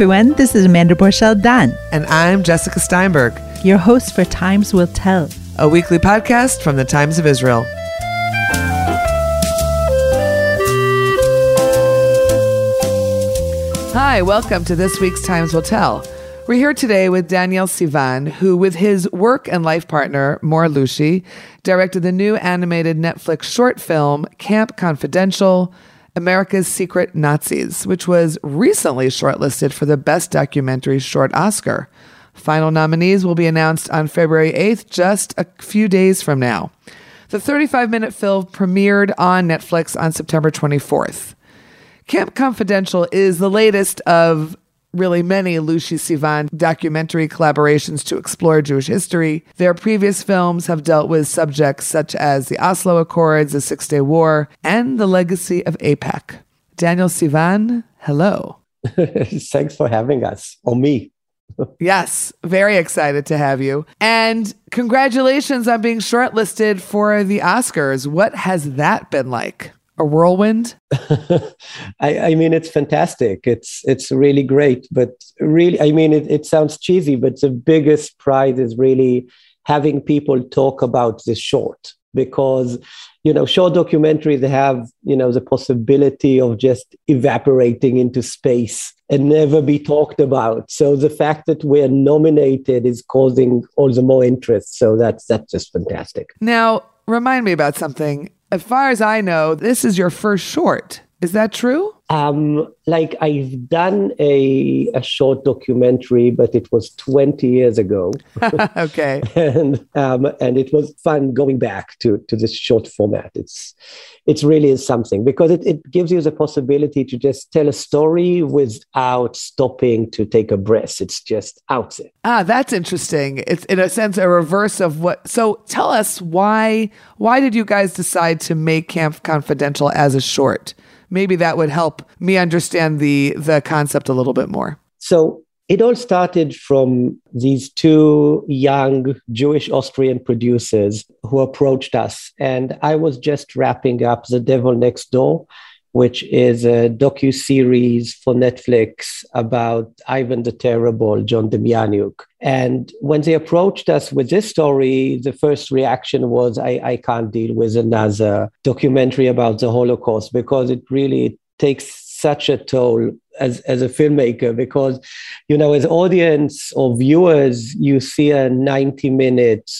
everyone. This is Amanda Borschel Dan, And I'm Jessica Steinberg, your host for Times Will Tell. a weekly podcast from the Times of Israel. Hi, welcome to this week's Times Will Tell. We're here today with Daniel Sivan, who, with his work and life partner, Mor Loushy, directed the new animated Netflix short film, Camp Confidential America's Secret Nazis, which was recently shortlisted for the Best Documentary Short Oscar. Final nominees will be announced on February 8th, just a few days from now. The 35 minute film premiered on Netflix on September 24th. Camp Confidential is the latest of really many Loushy Sivan documentary collaborations to explore Jewish history. Their previous films have dealt with subjects such as the Oslo Accords, the Six Day War, and the legacy of AIPAC. Daniel Sivan, hello. Thanks for having us, or me. Yes, very excited to have you. And congratulations on being shortlisted for the Oscars. What has that been like? A whirlwind? I, I mean, it's fantastic. It's it's really great. But really, I mean, it, it sounds cheesy, but the biggest pride is really having people talk about this short because you know short documentaries have you know the possibility of just evaporating into space and never be talked about so the fact that we're nominated is causing all the more interest so that's that's just fantastic Now, remind me about something. As far as I know, this is your first short. Is that true? Um, like I've done a a short documentary, but it was 20 years ago, okay. and um, and it was fun going back to to this short format. It's it's really is something because it, it gives you the possibility to just tell a story without stopping to take a breath. It's just out there. Ah, that's interesting. It's in a sense a reverse of what. So tell us why why did you guys decide to make Camp Confidential as a short? Maybe that would help me understand the the concept a little bit more. So it all started from these two young Jewish Austrian producers who approached us. And I was just wrapping up The Devil Next Door, which is a docu-series for Netflix about Ivan the Terrible, John Demjanjuk. And when they approached us with this story, the first reaction was, I, I can't deal with another documentary about the Holocaust because it really takes such a toll as, as a filmmaker because you know as audience or viewers you see a 90 minute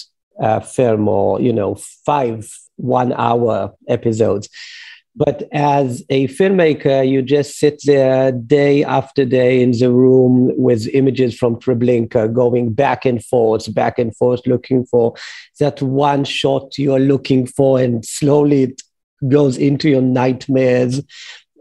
uh, film or you know five one hour episodes but as a filmmaker you just sit there day after day in the room with images from treblinka going back and forth back and forth looking for that one shot you're looking for and slowly it goes into your nightmares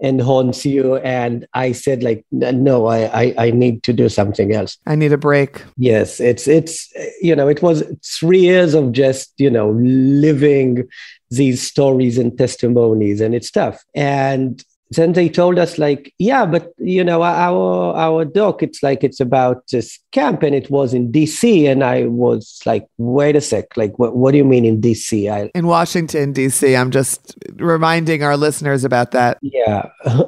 and haunts you. And I said, like, no, I, I, I need to do something else. I need a break. Yes, it's it's you know, it was three years of just you know living these stories and testimonies, and it's tough. And then they told us like yeah but you know our our doc it's like it's about this camp and it was in dc and i was like wait a sec like what, what do you mean in dc I, In Washington D.C. I'm just reminding our listeners about that. yeah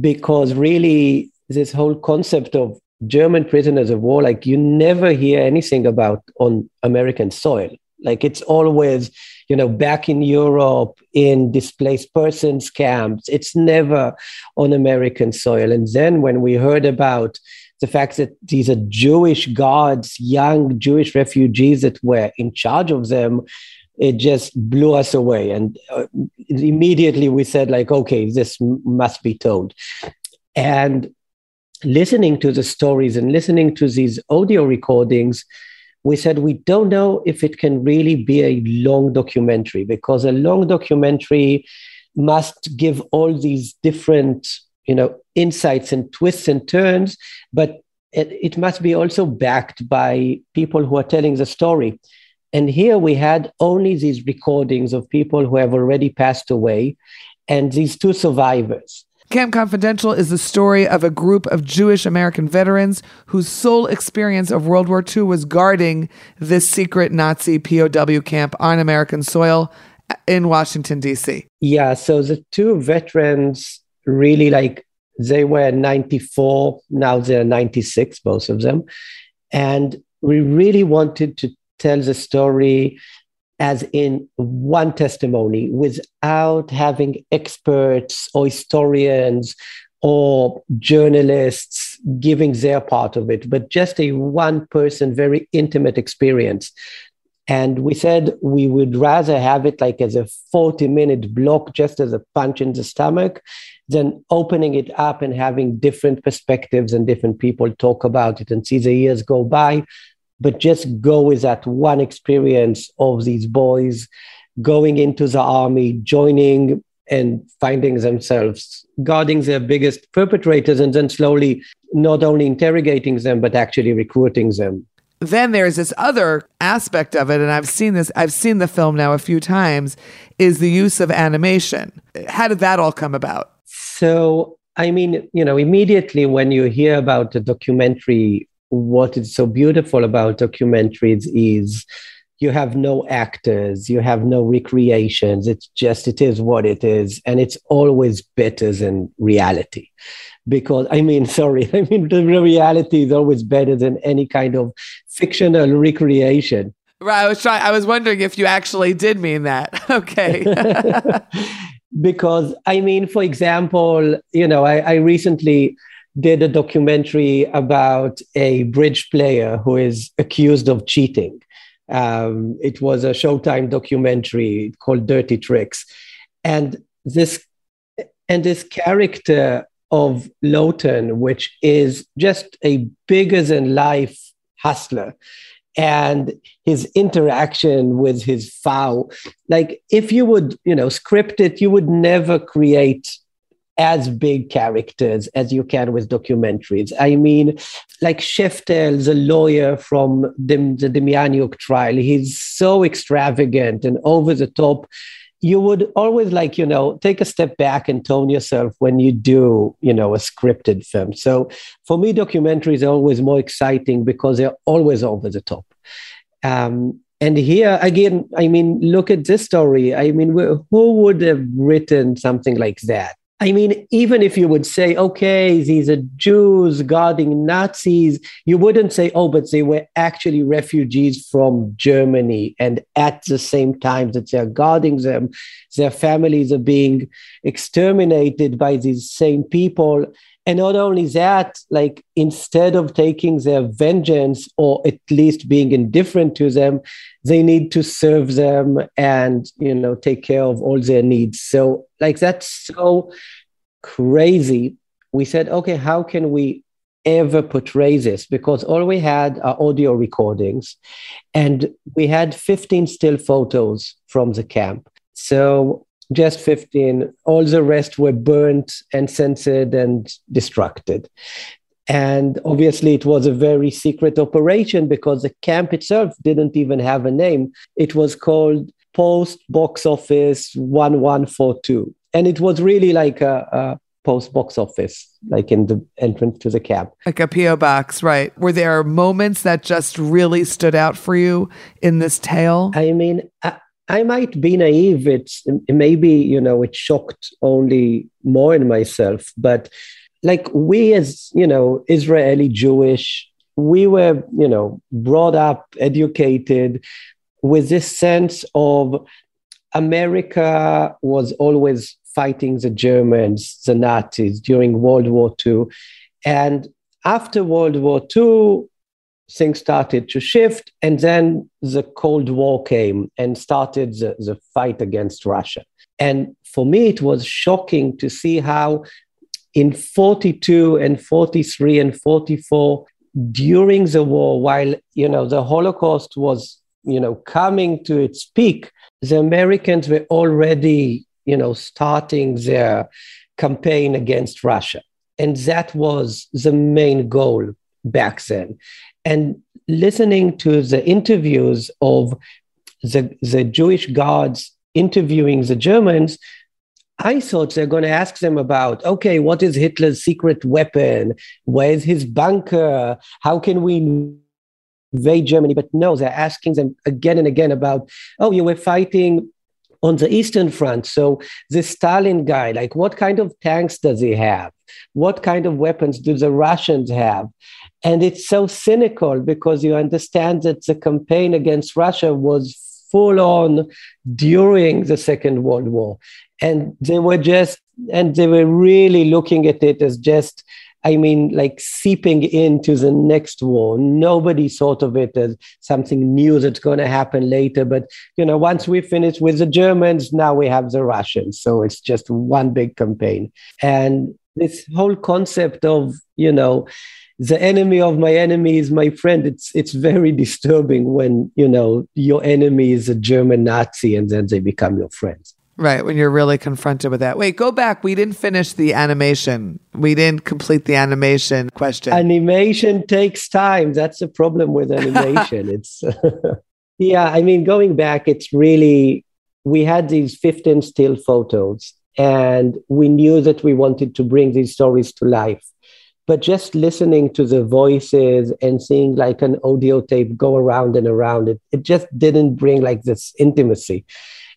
because really this whole concept of german prisoners of war like you never hear anything about on american soil like it's always you know back in europe in displaced persons camps. It's never on american soil. And then when we heard about the fact that these are jewish guards young jewish refugees that were in charge of them it just blew us away. And uh, immediately we said like okay this must be told. And listening to the stories and listening to these audio recordings we said we don't know if it can really be a long documentary because a long documentary must give all these different you know insights and twists and turns but it, it must be also backed by people who are telling the story. And here we had only these recordings of people who have already passed away and these two survivors Camp Confidential is the story of a group of Jewish American veterans whose sole experience of World War II was guarding this secret Nazi POW camp on American soil in Washington, D.C. Yeah, so the two veterans really like They were 94, now they're 96, both of them. And we really wanted to tell the story as in one testimony without having experts or historians or journalists giving their part of it, but just a one person, very intimate experience. And we said we would rather have it like as a 40 minute block, just as a punch in the stomach, than opening it up and having different perspectives and different people talk about it and see the years go by but just go with that one experience of these boys going into the army, joining and finding themselves guarding their biggest perpetrators and then slowly not only interrogating them but actually recruiting them. Then there's this other aspect of it and i've seen this i've seen the film now a few times is the use of animation. How did that all come about? So i mean you know immediately when you hear about the documentary what is so beautiful about documentaries is you have no actors you have no recreations. It's just it is what it is. And it's always better than reality. Because i mean sorry i mean the reality is always better than any kind of fictional recreation. Right i was trying i was wondering if you actually did mean that. Okay. Because i mean for example you know I, I recently did a documentary about a bridge player who is accused of cheating. Um, it was a Showtime documentary called Dirty Tricks, and this and this character of Lotan, which is just a bigger than life hustler, and his interaction with his foul. Like if you would, you know, script it, you would never create as big characters as you can with documentaries. I mean, like Sheftel, the lawyer from the, the Demjanjuk trial, he's so extravagant and over the top. You would always like, you know, take a step back and tone yourself when you do, you know, a scripted film. So for me, documentaries are always more exciting because they're always over the top. Um, and here again, I mean, look at this story. I mean, who would have written something like that? I mean, even if you would say, okay, these are Jews guarding Nazis, you wouldn't say, oh, but they were actually refugees from Germany. And at the same time that they're guarding them, their families are being exterminated by these same people. And not only that, like instead of taking their vengeance or at least being indifferent to them, they need to serve them and you know take care of all their needs. So like that's so crazy. We said, okay, how can we ever portray this? Because all we had are audio recordings, and we had 15 still photos from the camp. So just 15. All the rest were burnt and censored and destructed. And obviously, it was a very secret operation because the camp itself didn't even have a name. It was called Post Box Office 1142. And it was really like a, a post box office, like in the entrance to the camp. Like a P.O. box, right. Were there moments that just really stood out for you in this tale? I mean, I, I might be naive. It's maybe you know it shocked only Mor in myself, but like we as you know Israeli Jewish, we were you know brought up, educated with this sense of America was always fighting the Germans, the Nazis during World War II, and after World War II, things started to shift. And then the Cold War came and started the, the fight against Russia. And for me, it was shocking to see how in 42 and 43 and 44, during the war, while you know the Holocaust was you know coming to its peak, the Americans were already you know starting their campaign against Russia, and that was the main goal back then and listening to the interviews of the, the Jewish guards interviewing the Germans, I thought they're going to ask them about, okay, what is Hitler's secret weapon? Where's his bunker? How can we invade Germany? But no, they're asking them again and again about, oh, you were fighting on the Eastern Front. So the Stalin guy, like what kind of tanks does he have? What kind of weapons do the Russians have? And it's so cynical because you understand that the campaign against Russia was full on during the Second World War. And they were just, and they were really looking at it as just I mean, like seeping into the next war. Nobody thought of it as something new that's going to happen later. But, you know, once we finish with the Germans, now we have the Russians. So it's just one big campaign. And this whole concept of, you know, the enemy of my enemy is my friend. It's it's very disturbing when you know your enemy is a German Nazi and then they become your friends. Right, when you're really confronted with that. Wait, go back. We didn't finish the animation. We didn't complete the animation question. Animation takes time. That's the problem with animation. it's Yeah, I mean going back it's really we had these 15 still photos and we knew that we wanted to bring these stories to life. But just listening to the voices and seeing like an audio tape go around and around it, it just didn't bring like this intimacy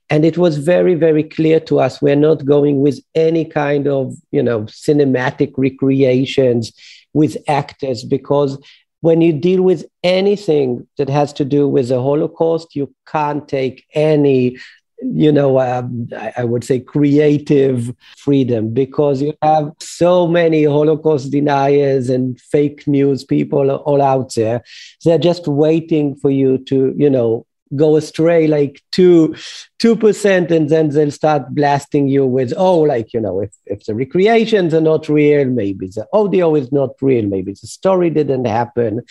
and it was very very clear to us we're not going with any kind of you know cinematic recreations with actors because when you deal with anything that has to do with the holocaust you can't take any you know um, i would say creative freedom because you have so many holocaust deniers and fake news people all out there. They're just waiting for you to you know go astray like two two percent and then they'll start blasting you with oh like you know if, if the recreations are not real maybe the audio is not real maybe the story didn't happen.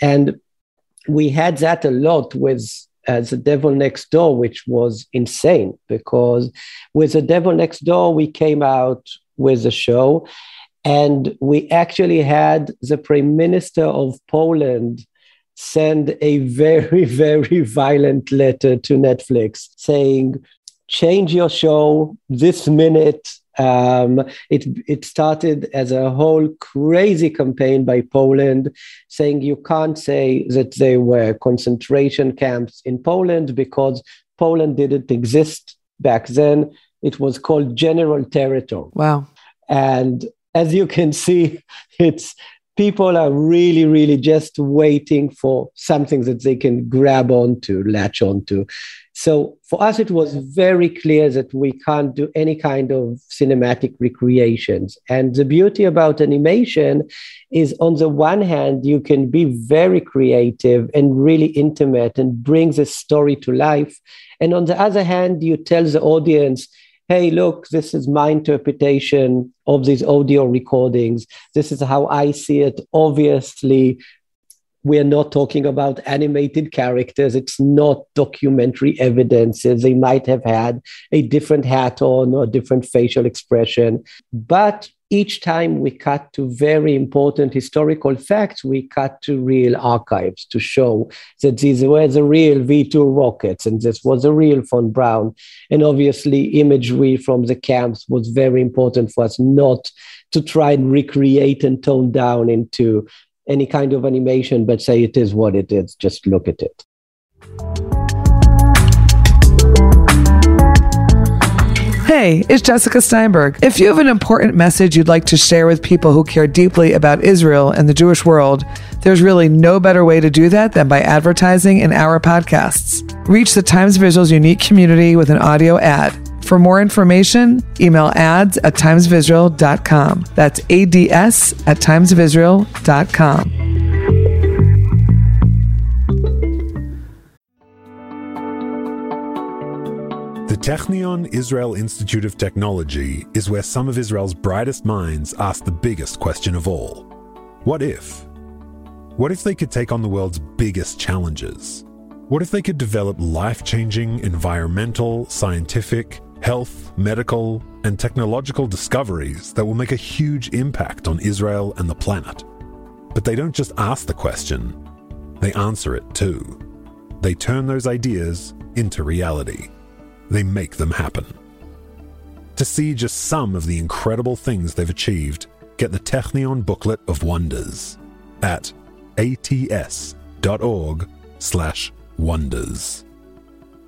And we had that a lot with uh, the devil next door which was insane because with the devil next door we came out with a show and we actually had the prime minister of poland send a very, very violent letter to Netflix saying, change your show this minute. Um, it, it started as a whole crazy campaign by Poland saying you can't say that there were concentration camps in Poland because Poland didn't exist back then. It was called general territory. Wow. And as you can see, it's people are really, really just waiting for something that they can grab onto, latch onto. So for us, it was very clear that we can't do any kind of cinematic recreations. And the beauty about animation is, on the one hand, you can be very creative and really intimate and bring the story to life. And on the other hand, you tell the audience, hey, look, this is my interpretation of these audio recordings. This is how I see it. Obviously, we're not talking about animated characters. It's not documentary evidence. They might have had a different hat on or different facial expression. But each time we cut to very important historical facts, we cut to real archives to show that these were the real V 2 rockets and this was a real von Braun. And obviously, imagery from the camps was very important for us not to try and recreate and tone down into any kind of animation, but say it is what it is. Just look at it. Hey, it's Jessica Steinberg. If you have an important message you'd like to share with people who care deeply about Israel and the Jewish world, there's really no better way to do that than by advertising in our podcasts. Reach the Times of Israel's unique community with an audio ad. For more information, email ads at timesofisrael.com. That's ads at timesofisrael.com. The Technion Israel Institute of Technology is where some of Israel's brightest minds ask the biggest question of all What if? What if they could take on the world's biggest challenges? What if they could develop life changing environmental, scientific, health, medical, and technological discoveries that will make a huge impact on Israel and the planet? But they don't just ask the question, they answer it too. They turn those ideas into reality they make them happen. To see just some of the incredible things they've achieved, get the Technion Booklet of Wonders at ats.org slash wonders.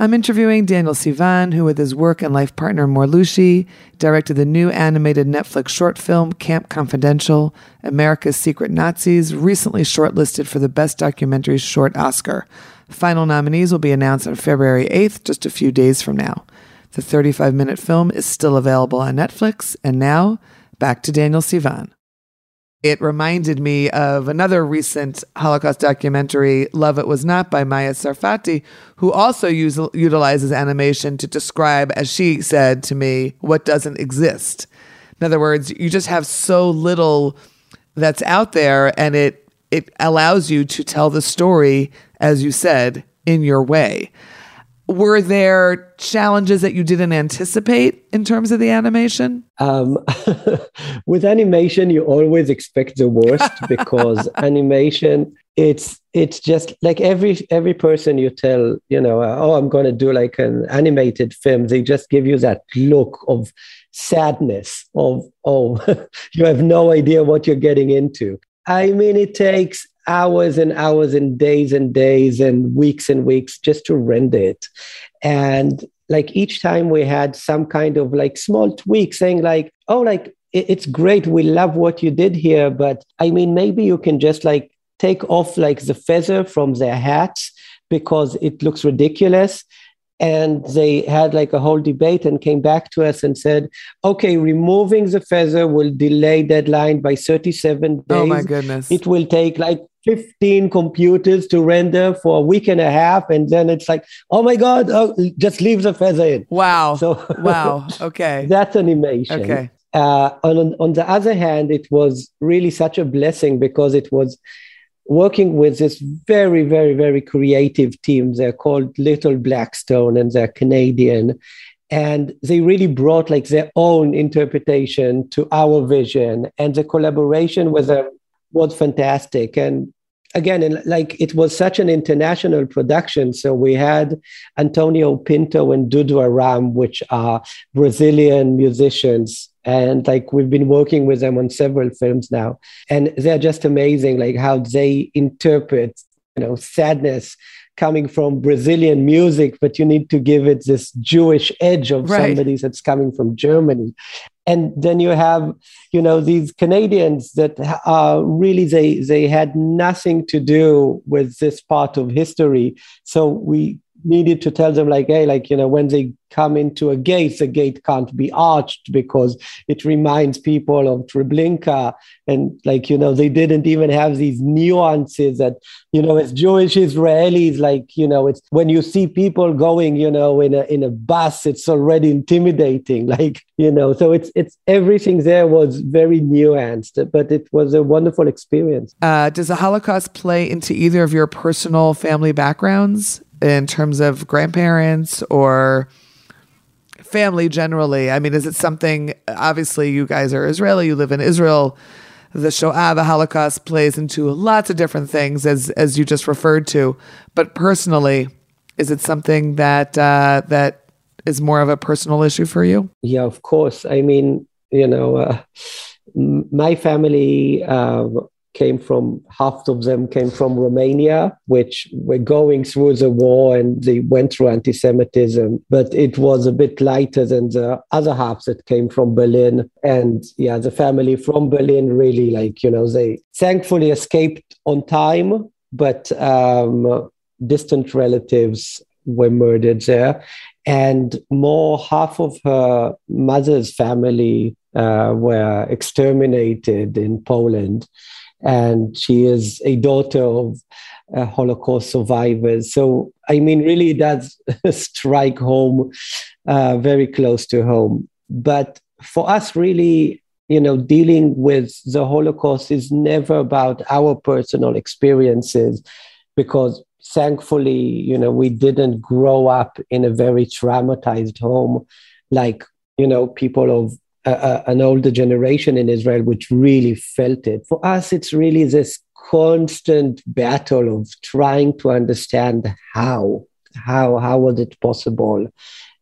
I'm interviewing Daniel Sivan, who, with his work and life partner Mor Loushy, directed the new animated Netflix short film Camp Confidential America's Secret Nazis, recently shortlisted for the Best Documentary Short Oscar. Final nominees will be announced on February 8th, just a few days from now. The 35 minute film is still available on Netflix. And now, back to Daniel Sivan. It reminded me of another recent Holocaust documentary, Love It Was Not by Maya Sarfaty, who also use, utilizes animation to describe, as she said to me, what doesn't exist. In other words, you just have so little that's out there and it it allows you to tell the story, as you said, in your way were there challenges that you didn't anticipate in terms of the animation? Um, with animation, you always expect the worst because animation it's it's just like every every person you tell you know oh i'm going to do like an animated film they just give you that look of sadness of oh you have no idea what you're getting into i mean it takes hours and hours and days and days and weeks and weeks just to render it. And like each time we had some kind of like small tweak saying like, oh, like it's great. We love what you did here. But I mean, maybe you can just like take off like the feather from their hats because it looks ridiculous and they had like a whole debate and came back to us and said okay removing the feather will delay deadline by 37 days oh my goodness. It will take like 15 computers to render for a week and a half and then it's like oh my god oh, just leave the feather in. Wow. So wow. Okay. That's animation. Okay. Uh, on, on the other hand it was really such a blessing because it was working with this very very very creative team they're called little blackstone and they're canadian and they really brought like their own interpretation to our vision and the collaboration with them was fantastic. And again, like it was such an international production. So we had Antonio Pinto and Dudu Aram, which are Brazilian musicians. And like we've been working with them on several films now. And they're just amazing, like how they interpret, you know, sadness coming from Brazilian music, but you need to give it this Jewish edge of right. somebody that's coming from Germany and then you have you know these canadians that uh, really they they had nothing to do with this part of history so we needed to tell them like hey like you know when they come into a gate the gate can't be arched because it reminds people of treblinka. And like you know they didn't even have these nuances that you know as jewish israelis like you know it's when you see people going you know in a in a bus it's already intimidating like you know. So it's it's everything there was very nuanced but it was a wonderful experience. Uh, does the holocaust play into either of your personal family backgrounds in terms of grandparents or family generally? I mean, is it something, obviously, you guys are Israeli, you live in Israel. The Shoah, the Holocaust plays into lots of different things, as, as you just referred to. But personally, is it something that, uh, that is more of a personal issue for you? Yeah, of course. I mean, you know, uh, my family uh, came from half of them came from Romania, which were going through the war and they went through anti-Semitism, but it was a bit lighter than the other half that came from Berlin. And yeah, the family from Berlin really like, you know, they thankfully escaped on time, but um, distant relatives were murdered there. And Mor half of her mother's family uh, were exterminated in Poland and she is a daughter of uh, Holocaust survivors. So, I mean, really does strike home, uh, very close to home. But for us, really, you know, dealing with the Holocaust is never about our personal experiences because thankfully, you know, we didn't grow up in a very traumatized home like, you know, people of a, a, an older generation in Israel which really felt it. For us, it's really this constant battle of trying to understand how, how, how was it possible,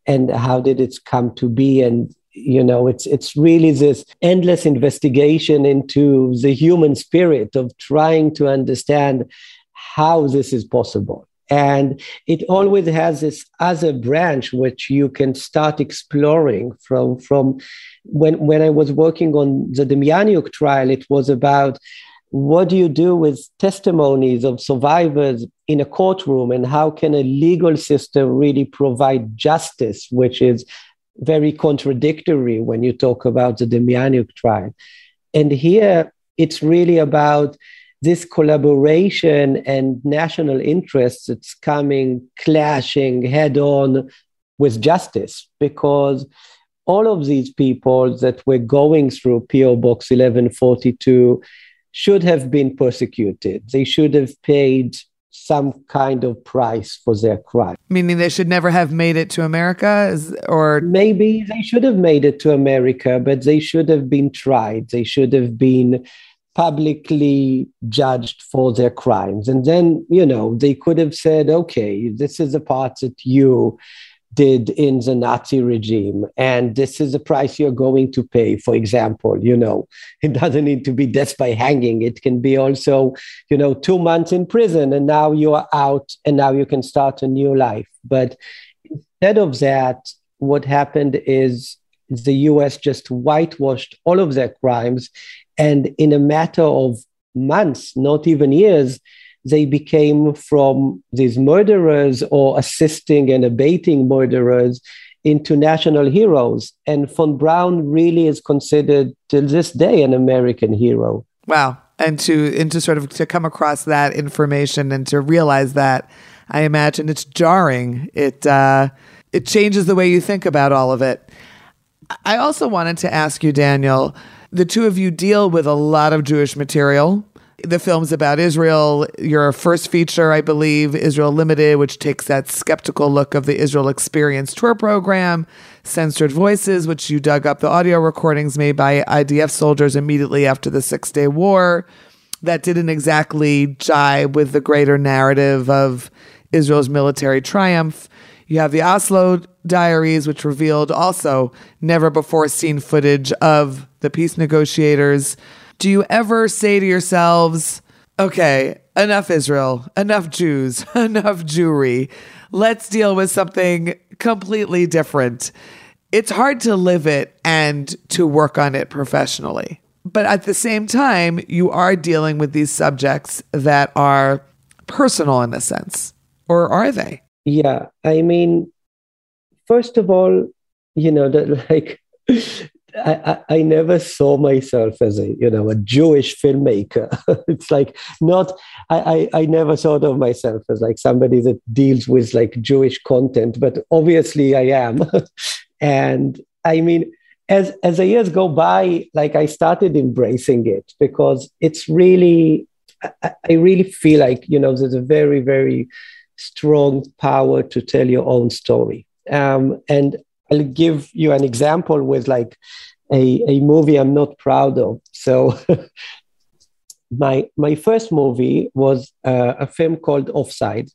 and how did it come to be, and you know it's it's really this endless investigation into the human spirit of trying to understand how this is possible and it always has this other branch which you can start exploring from from when when i was working on the Demjanjuk trial it was about what do you do with testimonies of survivors in a courtroom and how can a legal system really provide justice which is very contradictory when you talk about the Demjanjuk trial. And here it's really about this collaboration and national interests it's coming clashing head on with justice because all of these people that were going through PO Box 1142 should have been persecuted. They should have paid some kind of price for their crime. Meaning they should never have made it to America or maybe they should have made it to America, but they should have been tried. They should have been publicly judged for their crimes. And then, you know, they could have said, okay, this is the part that you did in the Nazi regime, and this is the price you're going to pay. For example, you know, it doesn't need to be death by hanging. It can be also, you know, two months in prison, and now you are out, and now you can start a new life. But instead of that, what happened is the US just whitewashed all of their crimes and in a matter of months, not even years, they became from these murderers or assisting and abating murderers into national heroes. And von Braun really is considered till this day an American hero. Wow. And to and to sort of to come across that information and to realize that, I imagine it's jarring. It uh, it changes the way you think about all of it. I also wanted to ask you, Daniel, the two of you deal with a lot of Jewish material. The film's about Israel. Your first feature, I believe, Israel Limited, which takes that skeptical look of the Israel Experience tour program, Censored Voices, which you dug up the audio recordings made by IDF soldiers immediately after the Six Day War. That didn't exactly jibe with the greater narrative of Israel's military triumph. You have the Oslo Diaries, which revealed also never before seen footage of the peace negotiators. Do you ever say to yourselves, okay, enough Israel, enough Jews, enough Jewry. Let's deal with something completely different. It's hard to live it and to work on it professionally. But at the same time, you are dealing with these subjects that are personal in a sense. Or are they? Yeah. I mean, first of all, you know, that like I, I, never saw myself as a you know a Jewish filmmaker. it's like not I, I, I never thought of myself as like somebody that deals with like Jewish content, but obviously I am. and I mean, as as the years go by, like I started embracing it because it's really I, I really feel like you know there's a very very strong power to tell your own story. Um, and I'll give you an example with like a, a movie I'm not proud of. So my my first movie was uh, a film called Offside,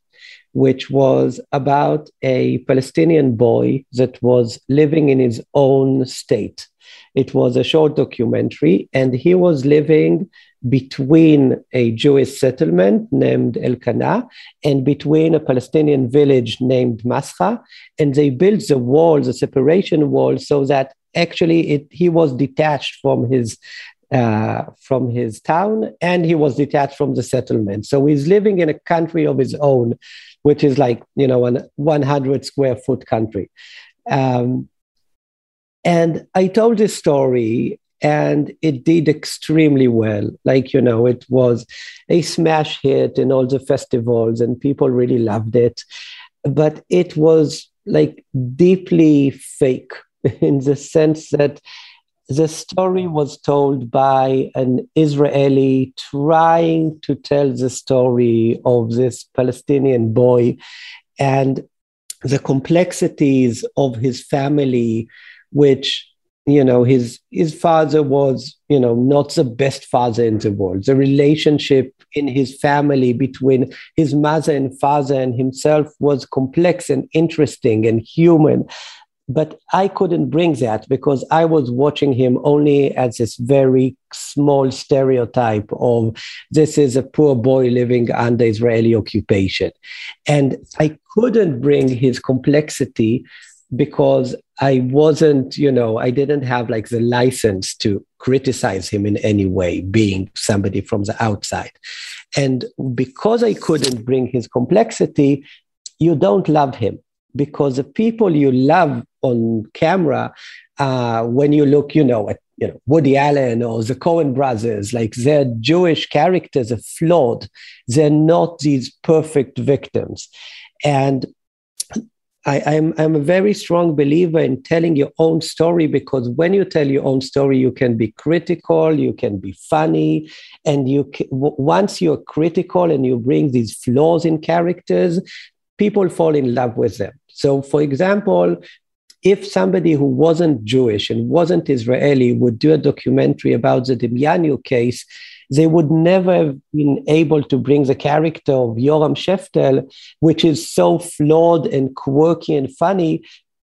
which was about a Palestinian boy that was living in his own state. It was a short documentary, and he was living between a Jewish settlement named Elkanah and between a Palestinian village named Mascha. And they built the wall, the separation wall, so that actually it, he was detached from his uh, from his town and he was detached from the settlement. So he's living in a country of his own, which is like, you know, a 100 square foot country. Um, and I told this story and it did extremely well. Like, you know, it was a smash hit in all the festivals and people really loved it. But it was like deeply fake in the sense that the story was told by an Israeli trying to tell the story of this Palestinian boy and the complexities of his family, which you know his his father was you know not the best father in the world. The relationship in his family between his mother and father and himself was complex and interesting and human. But i couldn't bring that because i was watching him only as this very small stereotype of this is a poor boy living under israeli occupation. And i couldn't bring his complexity because I wasn't, you know, I didn't have like the license to criticize him in any way, being somebody from the outside. And because I couldn't bring his complexity, you don't love him because the people you love on camera, uh, when you look, you know, at you know Woody Allen or the Coen brothers, like their Jewish characters are flawed. They're not these perfect victims. And I, am I'm, I'm a very strong believer in telling your own story because when you tell your own story, you can be critical, you can be funny, and you can, once you're critical and you bring these flaws in characters, people fall in love with them. So, for example, if somebody who wasn't Jewish and wasn't Israeli would do a documentary about the Demjanjuk case, they would never have been able to bring the character of Yoram Sheftel, which is so flawed and quirky and funny.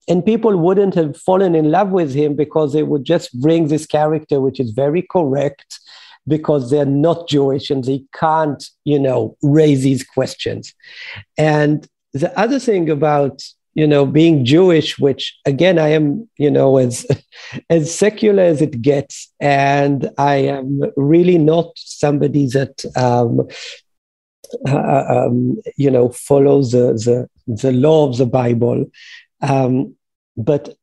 And people wouldn't have fallen in love with him because they would just bring this character, which is very correct, because they're not Jewish and they can't, you know, raise these questions. And the other thing about you know being jewish which again i am you know as as secular as it gets. And i am really not somebody that um, uh, um you know follows the, the the law of the bible. Um, but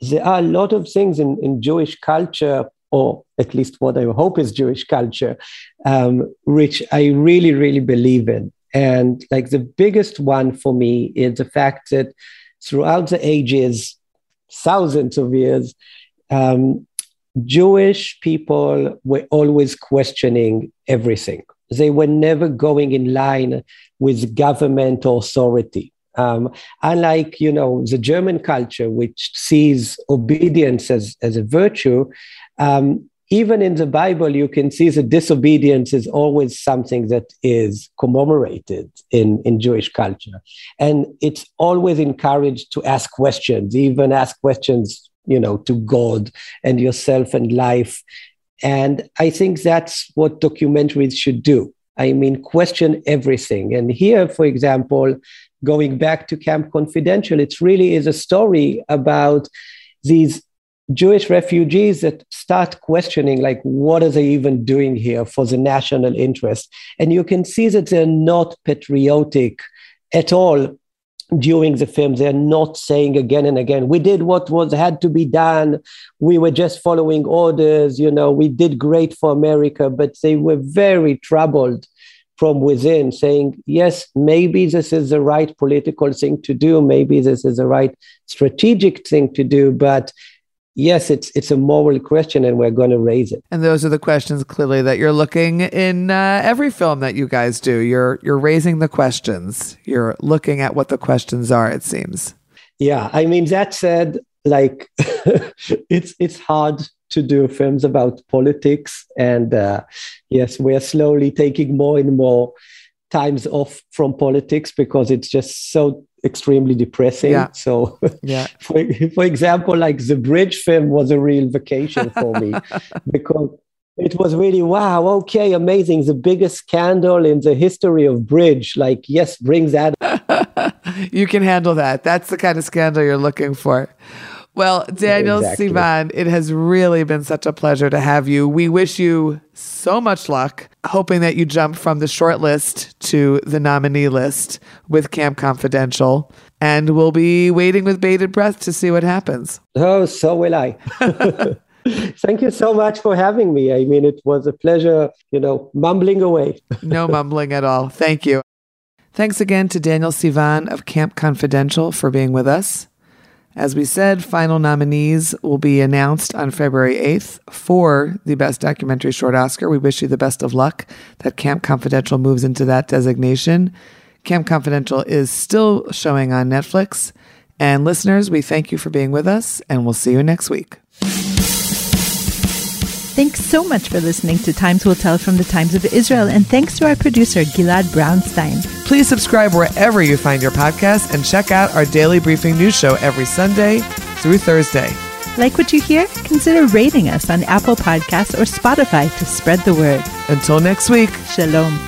there are a lot of things in, in jewish culture or at least what i hope is jewish culture um, which i really really believe in and like the biggest one for me is the fact that throughout the ages, thousands of years, um, Jewish people were always questioning everything. They were never going in line with government authority. Um, unlike, you know, the German culture, which sees obedience as, as a virtue, um, even in the Bible, you can see that disobedience is always something that is commemorated in, in Jewish culture. And it's always encouraged to ask questions, even ask questions, you know, to God and yourself and life. And I think that's what documentaries should do. I mean, question everything. And here, for example, going back to Camp Confidential, it really is a story about these Jewish refugees that start questioning, like, what are they even doing here for the national interest? And you can see that they're not patriotic at all during the film. They're not saying again and again, we did what was had to be done. We were just following orders, you know, we did great for America, but they were very troubled from within, saying, yes, maybe this is the right political thing to do, maybe this is the right strategic thing to do, but yes, it's it's a moral question, and we're going to raise it. And those are the questions clearly that you're looking in uh, every film that you guys do. You're you're raising the questions. You're looking at what the questions are. It seems. Yeah, I mean that said, like it's it's hard to do films about politics, and uh, yes, we're slowly taking more and more times off from politics because it's just so extremely depressing. Yeah. So, yeah. For, for example, like the bridge film was a real vacation for me because it was really wow, okay, amazing. The biggest scandal in the history of bridge. Like, yes, bring that. you can handle that. That's the kind of scandal you're looking for. Well, Daniel exactly. Sivan, it has really been such a pleasure to have you. We wish you so much luck, hoping that you jump from the short list to the nominee list with Camp Confidential. And we'll be waiting with bated breath to see what happens. Oh, so will I. Thank you so much for having me. I mean, it was a pleasure, you know, mumbling away. no mumbling at all. Thank you. Thanks again to Daniel Sivan of Camp Confidential for being with us. As we said, final nominees will be announced on February 8th for the Best Documentary Short Oscar. We wish you the best of luck that Camp Confidential moves into that designation. Camp Confidential is still showing on Netflix. And listeners, we thank you for being with us, and we'll see you next week. Thanks so much for listening to Times Will Tell from the Times of Israel, and thanks to our producer, Gilad Brownstein. Please subscribe wherever you find your podcast and check out our daily briefing news show every Sunday through Thursday. Like what you hear? Consider rating us on Apple Podcasts or Spotify to spread the word. Until next week. Shalom.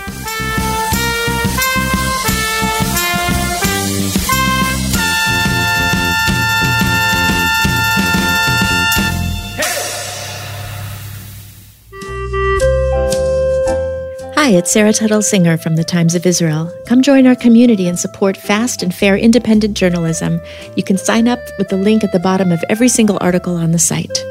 Hi, it's Sarah Tuttle Singer from the Times of Israel. Come join our community and support fast and fair independent journalism. You can sign up with the link at the bottom of every single article on the site.